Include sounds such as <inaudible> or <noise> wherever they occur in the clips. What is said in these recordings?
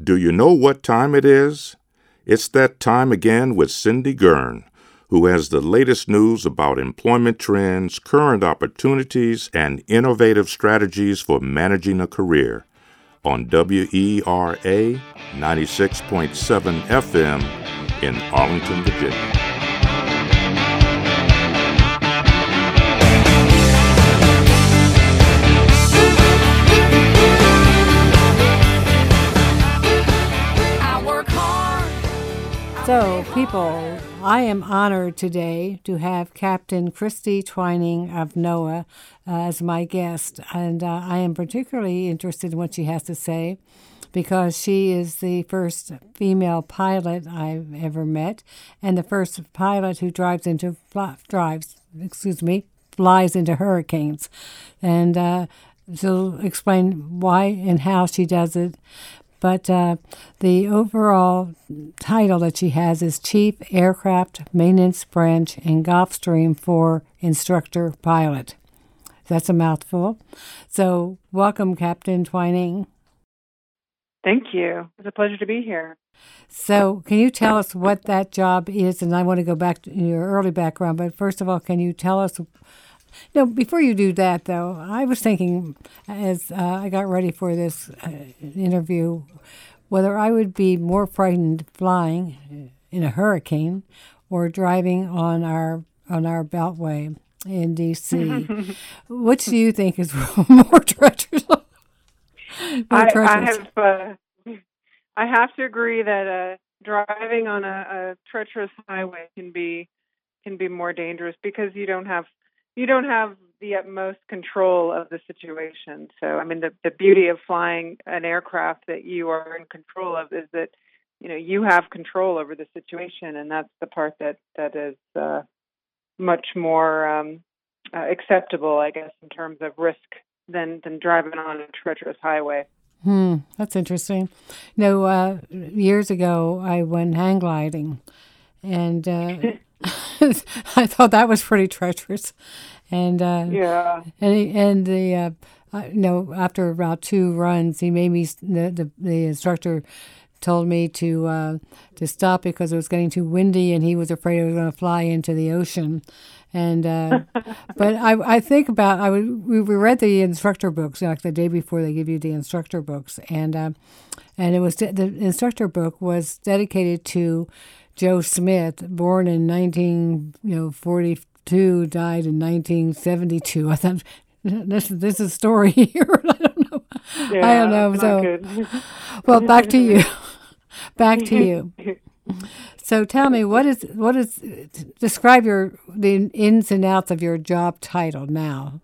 Do you know what time it is? It's that time again with Cindy Gurn, who has the latest news about employment trends, current opportunities, and innovative strategies for managing a career on WERA 96.7 FM in Arlington, Virginia. So, people, I am honored today to have Captain Kristie Twining of NOAA uh, as my guest, and uh, I am particularly interested in what she has to say because she is the first female pilot I've ever met, and the first pilot who drives into drives, excuse me, flies into hurricanes, and. Uh, she'll explain why and how she does it. But uh, the overall title that she has is Chief Aircraft Maintenance Branch and Gulfstream 4 Instructor Pilot. That's a mouthful. So, welcome, Captain Twining. Thank you. It's a pleasure to be here. So, can you tell us what that job is? And I want to go back to your early background, but first of all, can you tell us no, before you do that, though, I was thinking as uh, I got ready for this uh, interview whether I would be more frightened flying in a hurricane or driving on our on our beltway in D.C. <laughs> Which do you think is <laughs> more treacherous? more I, I, have uh, I have to agree that uh, driving on a, a treacherous highway can be can be more dangerous because you don't have you don't have the utmost control of the situation. So, I mean, the, the beauty of flying an aircraft that you are in control of is that, you know, you have control over the situation, and that's the part that that is uh, much more um, uh, acceptable, I guess, in terms of risk than than driving on a treacherous highway. Hmm, that's interesting. No, uh, years ago I went hang gliding, and uh, <laughs> I thought that was pretty treacherous, and uh, yeah, and and the uh, you know after about two runs, he made me the the, the instructor told me to uh, to stop because it was getting too windy, and he was afraid I was going to fly into the ocean. And uh, <laughs> but I I think about I would, we, read the instructor books like the day before they give you the instructor books, and uh, and it was the instructor book was dedicated to Joe Smith, born in 1942, died in 1972. I thought <laughs> this this is a story <laughs> here. I don't know. Yeah, I don't know. So, <laughs> well, back to you. back to you. So tell me what is what is describe your the ins and outs of your job title now.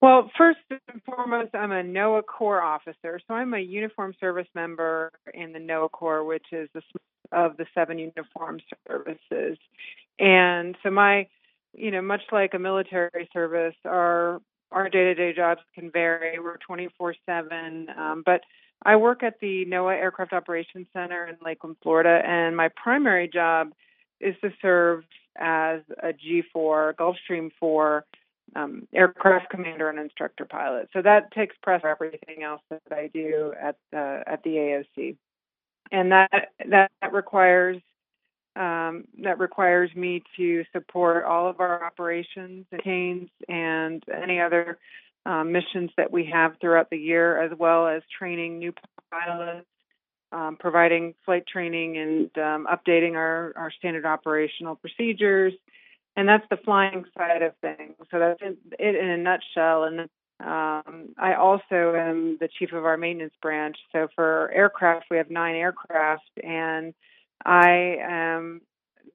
Well, first and foremost, I'm a NOAA Corps officer, so I'm a uniform service member in the NOAA Corps, which is the of the seven uniformed services. And so my, you know, much like a military service, our our day-to-day jobs can vary. We're 24/7, um, but I work at the NOAA Aircraft Operations Center in Lakeland, Florida, and my primary job is to serve as a G4 Gulfstream 4 um, aircraft commander and instructor pilot. So that takes precedence for everything else that I do at the at the AOC and that that requires um, that requires me to support all of our operations, canes, and any other um, missions that we have throughout the year, as well as training new pilots, um, providing flight training, and um, updating our, our standard operational procedures. And that's the flying side of things. So that's it in a nutshell. And um, I also am the chief of our maintenance branch. So for aircraft, we have nine aircraft, and I am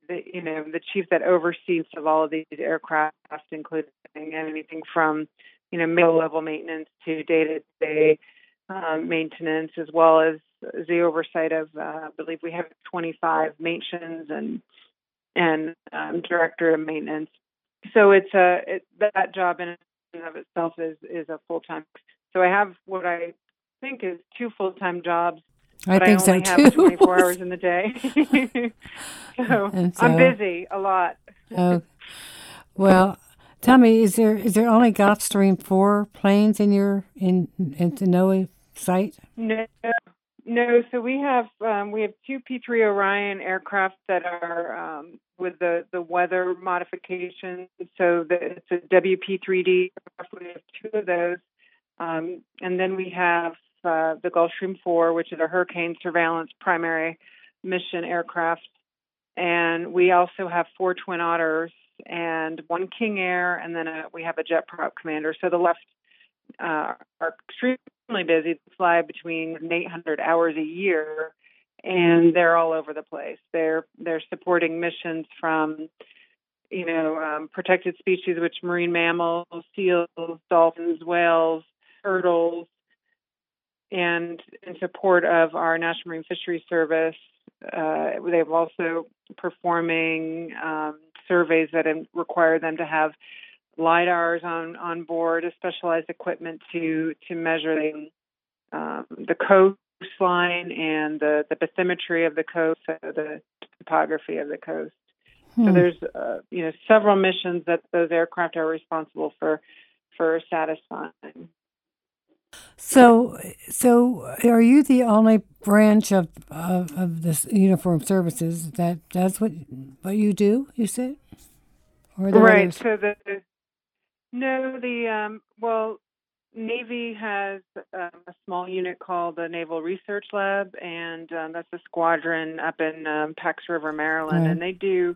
the you know the chief that oversees of all of these aircraft, including anything from you know middle level maintenance to day to day maintenance, as well as the oversight of uh, I believe we have 25 maintenance and and um, director of maintenance. So it's a it, that job in and of itself is is a full time. So I have what I think is two full time jobs. I think I only so too. 24 hours in the <laughs> day. <laughs> so, so, I'm busy a lot. oh, well, tell me, is there is there only Gulfstream four planes in your in in the NOAA site? No, no. So we have we have two P3 Orion aircraft that are um, with the, the weather modifications. So the, it's a WP3D. We have two of those. Um, and then we have uh, the Gulfstream 4, which is a hurricane surveillance primary mission aircraft. And we also have four Twin Otters and one King Air, and then a, we have a jet prop commander. So the left uh, are extremely busy. They fly between 800 hours a year, and they're all over the place. They're they're supporting missions from you know um, protected species, which marine mammals, seals, dolphins, whales, turtles, and in support of our National Marine Fisheries Service. Uh, they've also performing um, surveys that require them to have lidars on on board, a specialized equipment to to measure the um, the coastline and the the bathymetry of the coast, so the topography of the coast. Hmm. So there's uh, you know several missions that those aircraft are responsible for for satisfying. So, so are you the only branch of of, of this uniform services that does what what you do? You said, right. Others? So the no, the um, well, Navy has um, a small unit called the Naval Research Lab, and um, that's a squadron up in um, Pax River, Maryland, and they do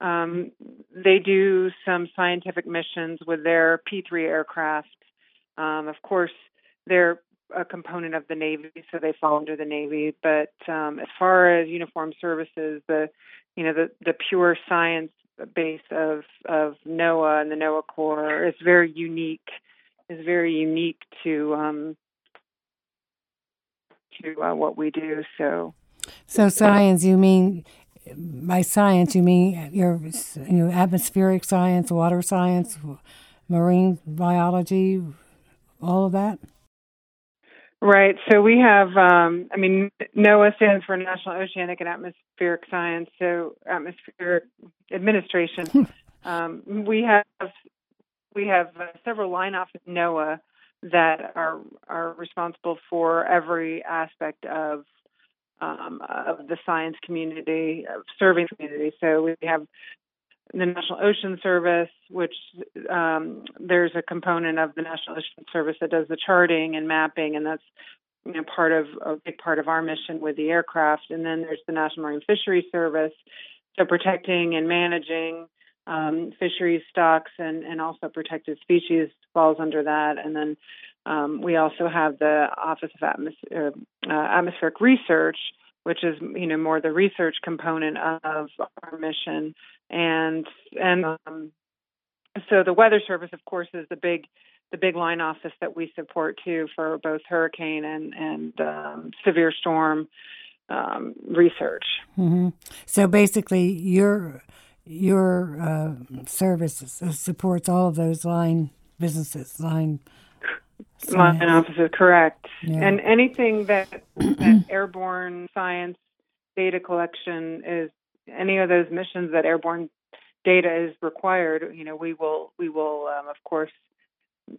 um, they do some scientific missions with their P3 aircraft. Um, of course, they're a component of the Navy, so they fall under the Navy. But um, as far as uniform services, the you know the the pure science base of of NOAA and the NOAA Corps is very unique. Is very unique to um, to uh, what we do. So, so science. You mean by science? You mean your you know atmospheric science, water science, marine biology, all of that. Right. So we have, um, I mean, NOAA stands for National Oceanic and Atmospheric Science, so Atmospheric Administration. Hmm. um, we have we have uh, several line off of NOAA that are are responsible for every aspect of um, of the science community, of serving community. So we have the National Ocean Service, which um, there's a component of the National Ocean Service that does the charting and mapping, and that's you know part of a big part of our mission with the aircraft. And then there's the National Marine Fisheries Service, so protecting and managing um, fisheries stocks and, and also protected species falls under that. And then um, we also have the Office of Atmos- uh, Atmospheric Research, which is you know more the research component of our mission and and um, so the weather service of course is the big the big line office that we support too for both hurricane and and um, severe storm um, research mm-hmm. so basically your your uh, service supports all of those line businesses line line offices correct yeah. and anything that, that <clears throat> airborne science data collection is any of those missions that airborne data is required, you know, we will we will um, of course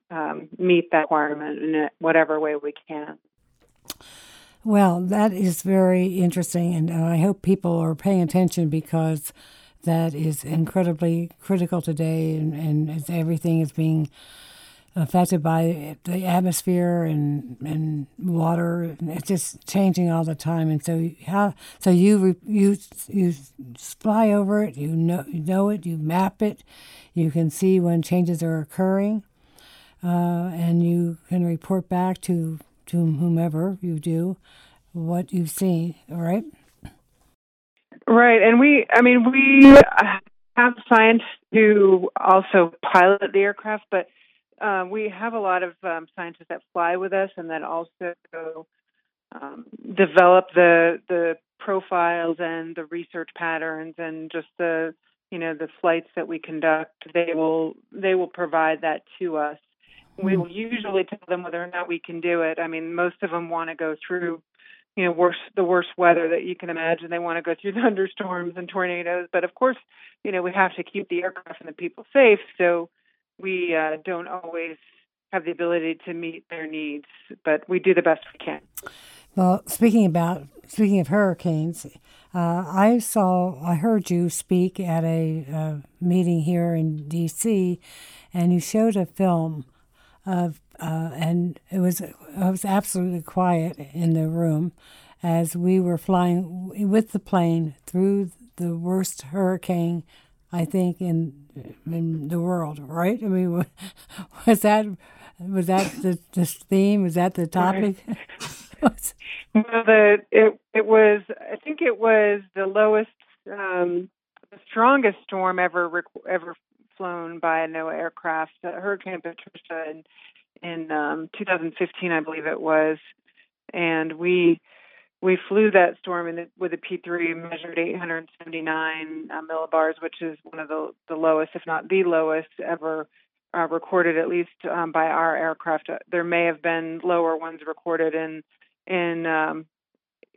um, meet that requirement in whatever way we can. Well, that is very interesting, and I hope people are paying attention because that is incredibly critical today, and, and as everything is being affected by the atmosphere and and water. It's just changing all the time, and so how so you you you fly over it. You know you know it. You map it. You can see when changes are occurring, uh, and you can report back to to whomever you do what you've seen. All right. Right, and we. I mean, we have scientists who also pilot the aircraft, but um, we have a lot of um, scientists that fly with us and that also um, develop the the profiles and the research patterns and just the you know the flights that we conduct. They will they will provide that to us. We hmm. will usually tell them whether or not we can do it. I mean, most of them want to go through you know worst the worst weather that you can imagine they want to go through <laughs> thunderstorms and tornadoes but of course you know we have to keep the aircraft and the people safe so we uh, don't always have the ability to meet their needs, but we do the best we can. Well, speaking about speaking of hurricanes, Uh, I saw, I heard you speak at a uh, meeting here in D.C., and you showed a film of, uh, and it was it was absolutely quiet in the room as we were flying with the plane through the worst hurricane, I think in in the world. Right? I mean, <laughs> was that was that the, the theme? Was that the topic? <laughs> well, the it it was. I think it was the lowest, um, the strongest storm ever ever flown by a NOAA aircraft. Uh, Hurricane Patricia in in um, 2015, I believe it was, and we we flew that storm the, with a P3, measured 879 uh, millibars, which is one of the the lowest, if not the lowest, ever uh, recorded, at least um, by our aircraft. Uh, there may have been lower ones recorded in in um,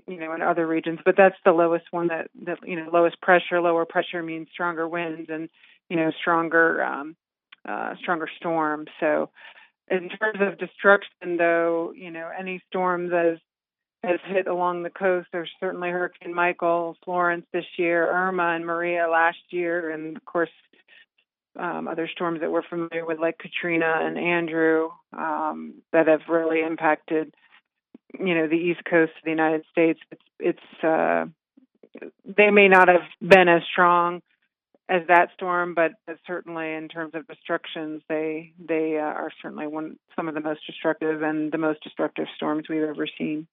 you know in other regions, but that's the lowest one that that you know lowest pressure. Lower pressure means stronger winds and you know stronger um, uh, stronger storms. So in terms of destruction, though, you know any storm that has has hit along the coast. There's certainly Hurricane Michael, Florence this year, Irma, and Maria last year, and of course um, other storms that we're familiar with, like Katrina and Andrew, um, that have really impacted, you know, the east coast of the United States. It's, it's uh, they may not have been as strong as that storm, but certainly in terms of destructions, they they uh, are certainly one some of the most destructive and the most destructive storms we've ever seen.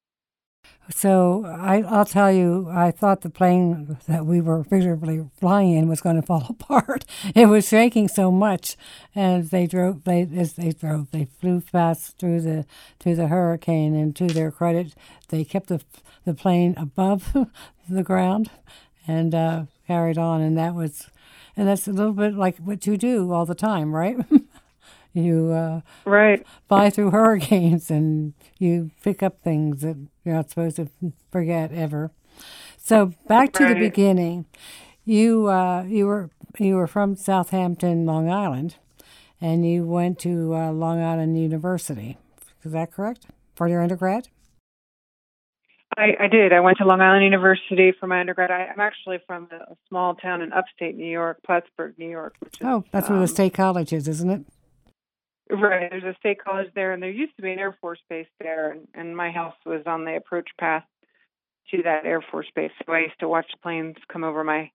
So I, will tell you, I thought the plane that we were figuratively flying in was going to fall <laughs> apart. It was shaking so much, and they drove. They as they drove, they flew fast through the through the hurricane. And to their credit, they kept the the plane above <laughs> the ground and uh, carried on. And that was, and that's a little bit like what you do all the time, right? <laughs> you uh, right fly through hurricanes and you pick up things that you're not supposed to forget ever. So back to right. the beginning, you uh, you were you were from Southampton, Long Island, and you went to uh, Long Island University. Is that correct for your undergrad? I, I did. I went to Long Island University for my undergrad. I, am actually from a small town in upstate New York, Plattsburgh, New York. Which is, oh, that's where the um, state college is, isn't it? Right. There's a state college there, and there used to be an Air Force base there, and, and my house was on the approach path to that Air Force base. So I used to watch planes come over my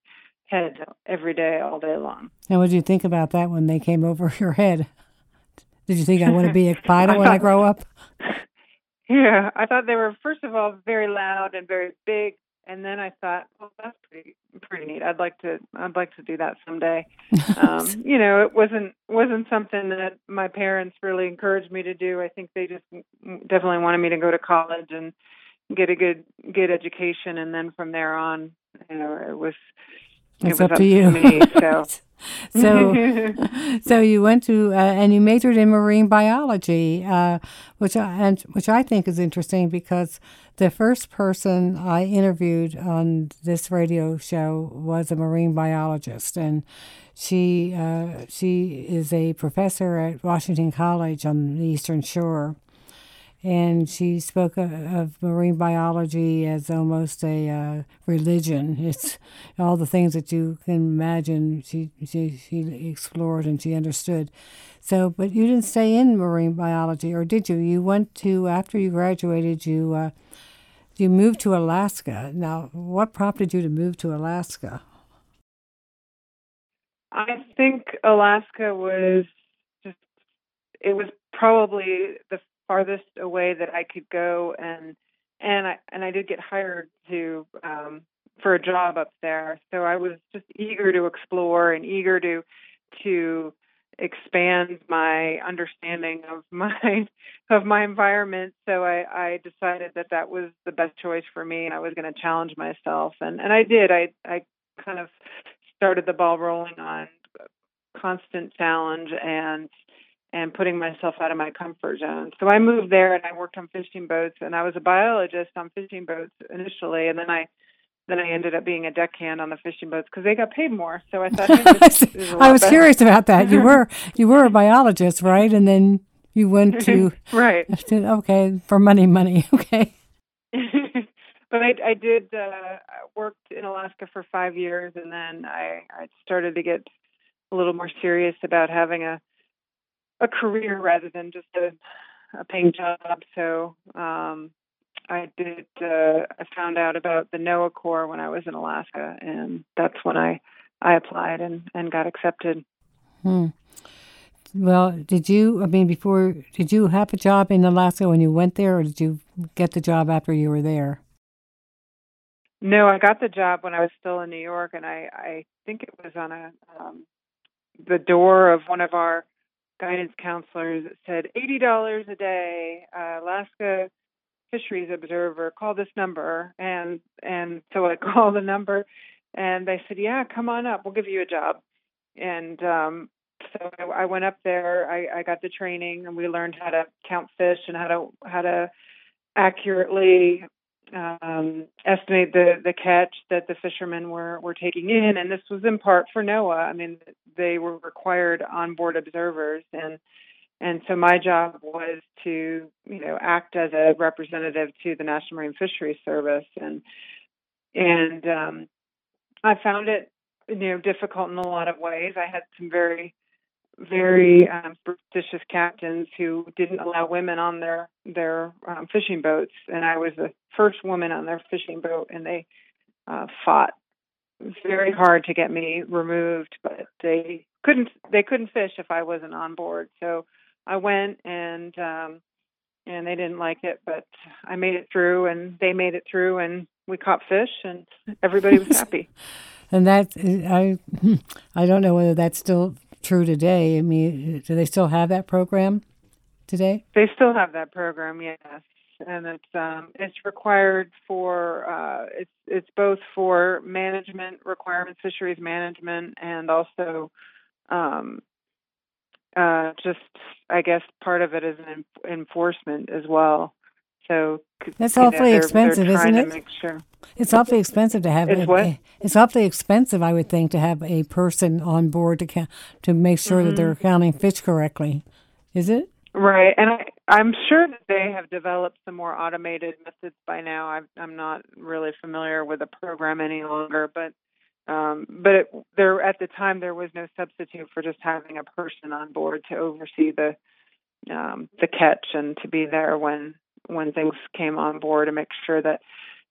head every day, all day long. And what did you think about that when they came over <laughs> your head? Did you think I want to be a <laughs> pilot I when I grow up? <laughs> Yeah, I thought they were first of all very loud and very big, and then I thought, well, that's pretty pretty neat. I'd like to I'd like to do that someday. <laughs> um, you know, it wasn't wasn't something that my parents really encouraged me to do. I think they just definitely wanted me to go to college and get a good good education, and then from there on, you know, it was it's it up, up to you. Me, so. <laughs> so, so you went to uh, and you majored in marine biology, uh, which I, and which I think is interesting because the first person I interviewed on this radio show was a marine biologist, and she uh, she is a professor at Washington College on the Eastern Shore and she spoke of marine biology as almost a uh, religion. <laughs> It's all the things that you can imagine. She, she she explored and she understood. So, but you didn't stay in marine biology, or did you? You went to after you graduated. You uh, you moved to Alaska. Now, what prompted you to move to Alaska? I think Alaska was just it was probably the farthest away that I could go, and and I and I did get hired to um, for a job up there. So I was just eager to explore and eager to to expand my understanding of <laughs> my of my environment. So I, I decided that that was the best choice for me and I was going to challenge myself. And and I did. I I kind of started the ball rolling on constant challenge and and putting myself out of my comfort zone. So I moved there and I worked on fishing boats and I was a biologist on fishing boats initially and then I then I ended up being a deckhand on the fishing boats because they got paid more. So I thought <laughs> hey, I was better. curious about that. You were <laughs> you were a biologist, right? And then you went to <laughs> right. To, okay, for money, money. Okay. but I, I did uh, worked in Alaska for five years, and then I, I started to get a little more serious about having a a career rather than just a, a paying job. So um, I did. Uh, I found out about the NOAA Corps when I was in Alaska, and that's when I I applied and and got accepted. Hmm. Well, did you? I mean, before did you have a job in Alaska when you went there, or did you get the job after you were there? No, I got the job when I was still in New York, and I I think it was on a um, the door of one of our guidance counselors. Said eighty dollars a day, uh, Alaska fisheries observer. Call this number, and and so I <laughs> called the number, and they said, yeah, come on up, we'll give you a job, and um, so I, I went up there. I, I got the training, and we learned how to count fish and how to how to accurately um, estimate the the catch that the fishermen were were taking in, and this was in part for NOAA. I mean, they were required onboard observers, and and so my job was to you know act as a representative to the National Marine Fisheries Service, and and um, I found it you know difficult in a lot of ways. I had some very very um, superstitious captains who didn't allow women on their their um, fishing boats, and I was the first woman on their fishing boat, and they uh, fought very hard to get me removed, but they couldn't they couldn't fish if I wasn't on board. So I went and um, and they didn't like it, but I made it through, and they made it through, and we caught fish, and everybody was <laughs> happy. and that I I don't know whether that's still true today. I mean, do they still have that program today? They still have that program, yes, and it's um, it's required for uh, it's it's both for management requirements, fisheries management, and also um, uh, just I guess part of it is an enforcement as well. So that's awfully know, they're, expensive, they're isn't it? sure. It's awfully expensive to have. It's a, what? It's awfully expensive, I would think, to have a person on board to ca- to make sure mm-hmm. that they're counting fish correctly. Is it? Right, and I, I'm sure that they have developed some more automated methods by now. I'm, I'm not really familiar with the program any longer, but um, but it, there at the time there was no substitute for just having a person on board to oversee the um, the catch and to be there when when things came on board to make sure that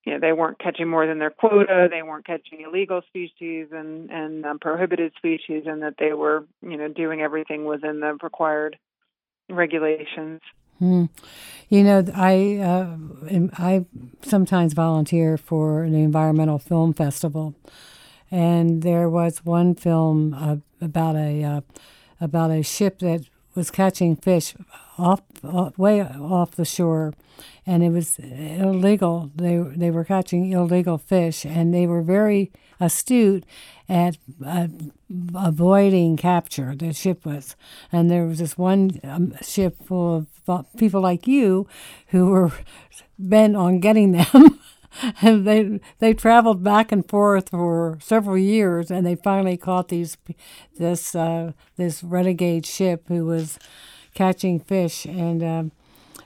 you know they weren't catching more than their quota, they weren't catching illegal species and and um, prohibited species, and that they were you know doing everything within the required regulations. Hmm. You know, I uh, I sometimes volunteer for an environmental film festival, and there was one film uh, about a uh, about a ship that was catching fish off, off, way off the shore, and it was illegal. They they were catching illegal fish, and they were very astute at uh, avoiding capture. The ship was, and there was this one um, ship full of people like you, who were <laughs> bent on getting them. <laughs> <laughs> and they they traveled back and forth for several years, and they finally caught these this uh, this renegade ship who was catching fish, and um,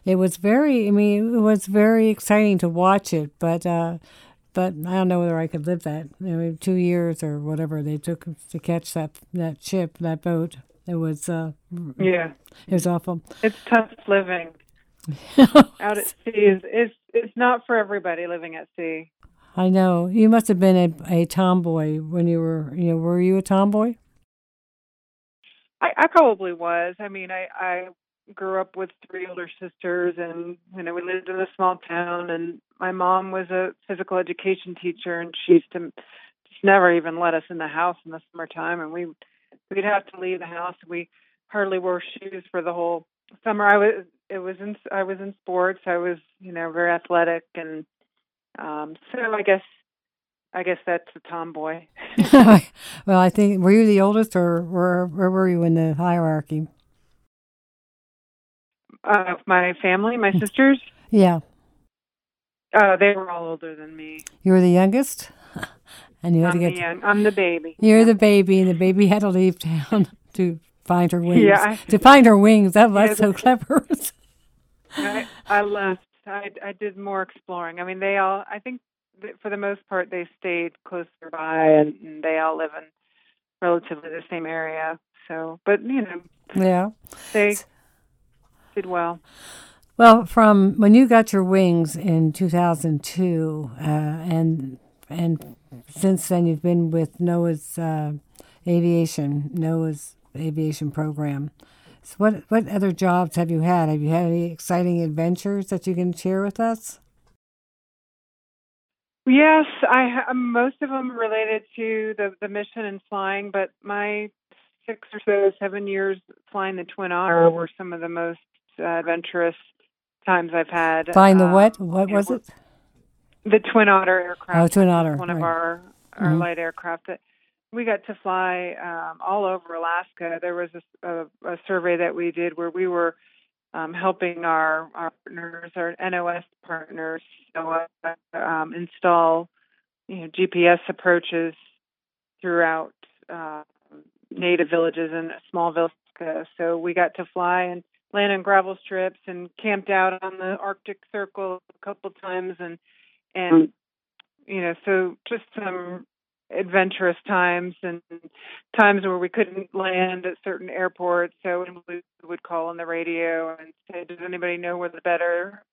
it was very. I mean, it was very exciting to watch it, but. Uh, but I don't know whether I could live that. I mean, two years or whatever they took to catch that that ship, that boat. It was uh, yeah, it was awful. It's tough living. <laughs> out at sea is, is it's not for everybody living at sea. I know. You must have been a, a tomboy when you were you know, were you a tomboy? I, I probably was. I mean I, I grew up with three older sisters and you know, we lived in a small town and my mom was a physical education teacher and she used to just never even let us in the house in the summertime and we we'd have to leave the house. We hardly wore shoes for the whole summer. I was it was in I was in sports. I was you know very athletic, and um, so I guess I guess that's a tomboy. <laughs> well, I think were you the oldest, or where where were you in the hierarchy? Uh, my family, my sisters. Yeah. Uh, they were all older than me. You were the youngest, <laughs> and you had I'm to get. The young, I'm the baby. You're the baby, and the baby had to leave town <laughs> to find her wings. Yeah, I, to find her wings. That was so clever. I, I left I I did more exploring. I mean, they all. I think for the most part they stayed closer by, and, and they all live in relatively the same area. So, but you know, yeah, they did well. Well, from when you got your wings in 2002, uh, and and since then you've been with NOAA's uh, aviation, NOAA's aviation program. So what what other jobs have you had? Have you had any exciting adventures that you can share with us? Yes, I um, most of them related to the the mission and flying, but my six or so seven years flying the Twin Otter were some of the most uh, adventurous times I've had. Flying the what? Um, what was it? The Twin Otter aircraft. Oh, Twin Otter. One right. of our our mm-hmm. light aircraft that we got to fly um, all over Alaska. There was a, a, a survey that we did where we were um, helping our, our partners, our NOS partners, um, install you know GPS approaches throughout uh, native villages and small villages. So we got to fly and land on gravel strips and camped out on the Arctic Circle a couple times and and you know so just some adventurous times and times where we couldn't land at certain airports so we would call on the radio and say does anybody know where the better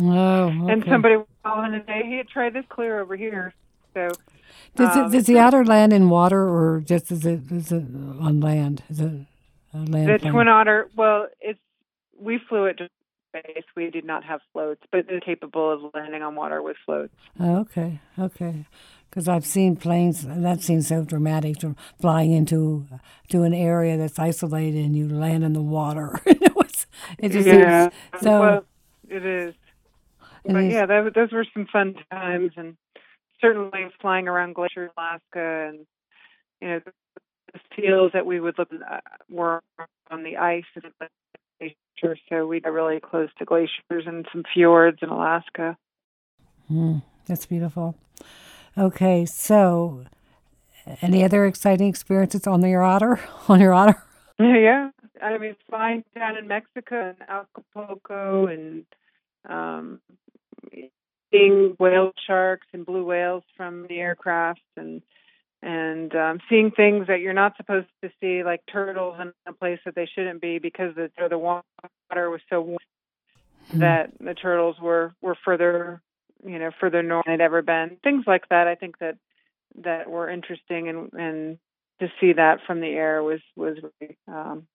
oh <laughs> okay. and somebody would call in and say hey try this clear over here so does, um, it, does the otter land in water or just is it is it on land is it land the plane? twin otter well it's we flew it to space. We did not have floats, but it's capable of landing on water with floats. Oh, okay, okay. Because I've seen planes, and that seems so dramatic, flying into to an area that's isolated and you land in the water. <laughs> it was, it just yeah. seems so. Well, it is. It but is. yeah, that, those were some fun times, and certainly flying around Glacier, Alaska, and you know the seals that we would look at were on the ice and glacier, so we got really close to glaciers and some fjords in Alaska. Mm, that's beautiful. Okay, so any other exciting experiences on your otter? <laughs> On your otter? Yeah, I mean, flying down in Mexico and Acapulco and um, seeing whale sharks and blue whales from the aircraft and and um, seeing things that you're not supposed to see, like turtles in a place that they shouldn't be because the the water was so warm mm-hmm. that the turtles were were further you know further north than they'd ever been. Things like that, I think that that were interesting and and to see that from the air was was um,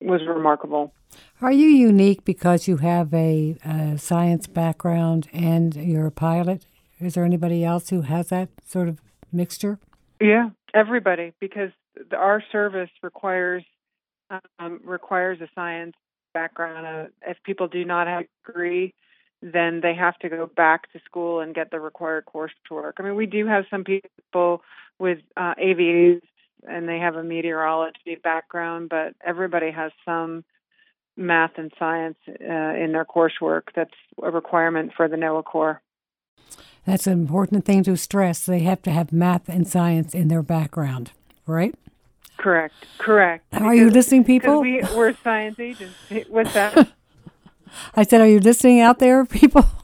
was remarkable. Are you unique because you have a, a science background and you're a pilot? Is there anybody else who has that sort of mixture? Yeah, everybody, because the, our service requires um, requires a science background. Uh, if people do not have a degree, then they have to go back to school and get the required coursework. I mean, we do have some people with uh, AVs and they have a meteorology background, but everybody has some math and science uh, in their coursework. That's a requirement for the NOAA Corps. That's an important thing to stress. They have to have math and science in their background, right? Correct. Correct. Are because, you listening, people? We, we're science agents. What's that? <laughs> I said, are you listening out there, people? <laughs>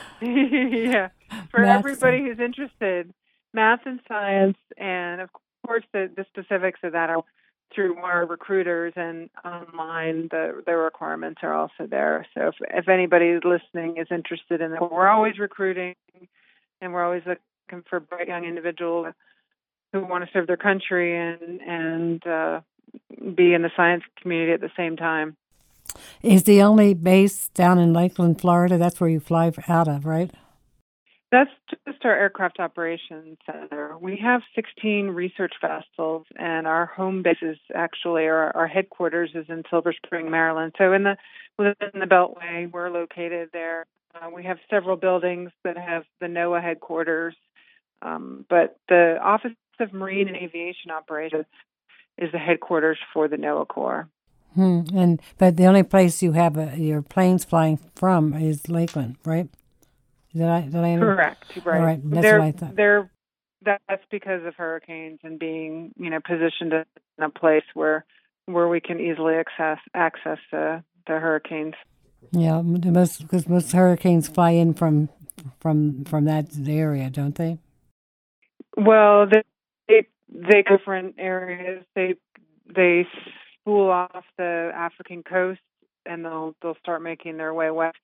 <laughs> yeah. For math everybody who's interested, math and science, and of course, the, the specifics of that are through more recruiters and online the the requirements are also there so if if anybody listening is interested in that we're always recruiting and we're always looking for bright young individuals who want to serve their country and and uh, be in the science community at the same time is the only base down in Lakeland, Florida? That's where you fly out of, right? That's just our aircraft operations center. We have 16 research vessels, and our home base is actually our, our headquarters is in Silver Spring, Maryland. So in the within the Beltway, we're located there. Uh, we have several buildings that have the NOAA headquarters, um, but the Office of Marine and Aviation Operations is the headquarters for the NOAA Corps. Hmm. And but the only place you have uh, your planes flying from is Lakeland, right? Did I did I correct? Right. All right. That's they're, what I thought. They're that's because of hurricanes and being you know positioned in a place where where we can easily access access the the hurricanes. Yeah, most because most hurricanes fly in from from from that area, don't they? Well, they they, they different areas. They they spool off the African coast, and they'll they'll start making their way west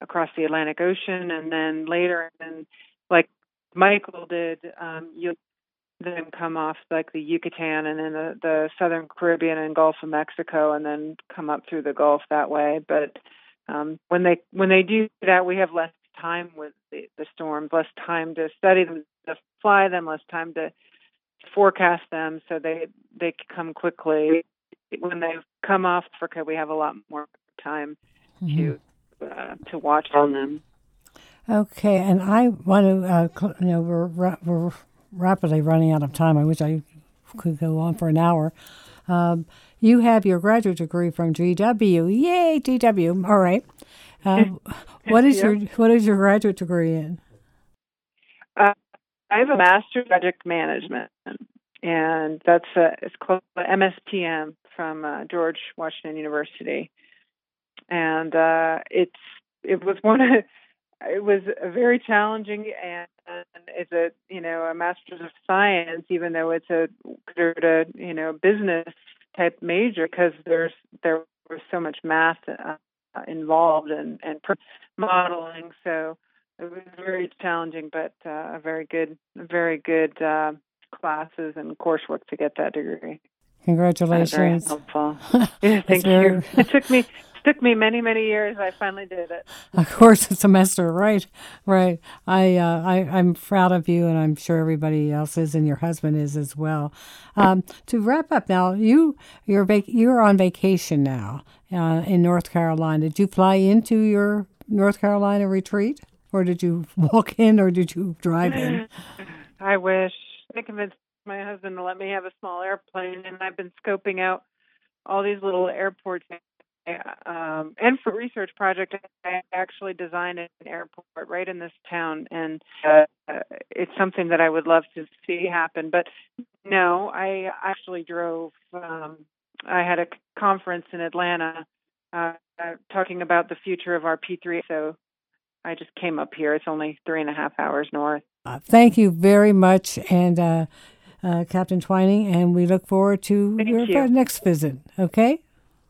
across the Atlantic Ocean, and then later, and like Michael did, um, you'll then come off like the Yucatan and then the, the southern Caribbean and Gulf of Mexico, and then come up through the Gulf that way. But um, when they when they do that, we have less time with the, the storms, less time to study them, to fly them, less time to forecast them, so they they come quickly. When they come off Africa, we have a lot more time mm-hmm. to uh, to watch on them. Okay, and I want to, uh, you know, we're, we're rapidly running out of time. I wish I could go on for an hour. Um, you have your graduate degree from GW. Yay, GW! All right. Uh, <laughs> what is yep. your What is your graduate degree in? Uh, I have a master's in project management, and that's a, it's called MSPM from uh, George Washington University, and uh, it's it was one of it was very challenging and it's a you know a master's of science even though it's a considered a you know business type major because there's there was so much math uh, involved and and modeling. So it was very challenging but uh, a very good very good uh, classes and coursework to get that degree congratulations. Very helpful. <laughs> Yeah, thank you. <laughs> it took me took me many many years. I finally did it. Of course a semester right right. I uh, i i'm proud of you and i'm sure everybody else is and your husband is as well. Um, to wrap up now you you're vac- you're on vacation now uh, in north carolina. Did you fly into your north carolina retreat or did you <laughs> walk in or did you drive in? I wish. I convinced my husband to let me have a small airplane and i've been scoping out all these little airports um, and for research project, I actually designed an airport right in this town, and uh, it's something that I would love to see happen. But no, I actually drove. Um, I had a conference in Atlanta uh, talking about the future of our P3, so I just came up here. It's only three and a half hours north. Uh, thank you very much, and uh, uh, Captain Twining, and we look forward to thank your you. next visit. Okay.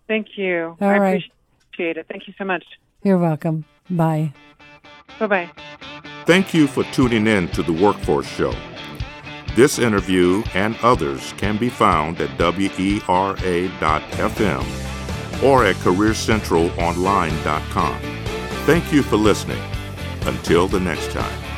Thank you. All I right. appreciate it. Thank you so much. You're welcome. Bye. Bye bye. Thank you for tuning in to the Workforce Show. This interview and others can be found at WERA.FM or at CareerCentralOnline.com. Thank you for listening. Until the next time.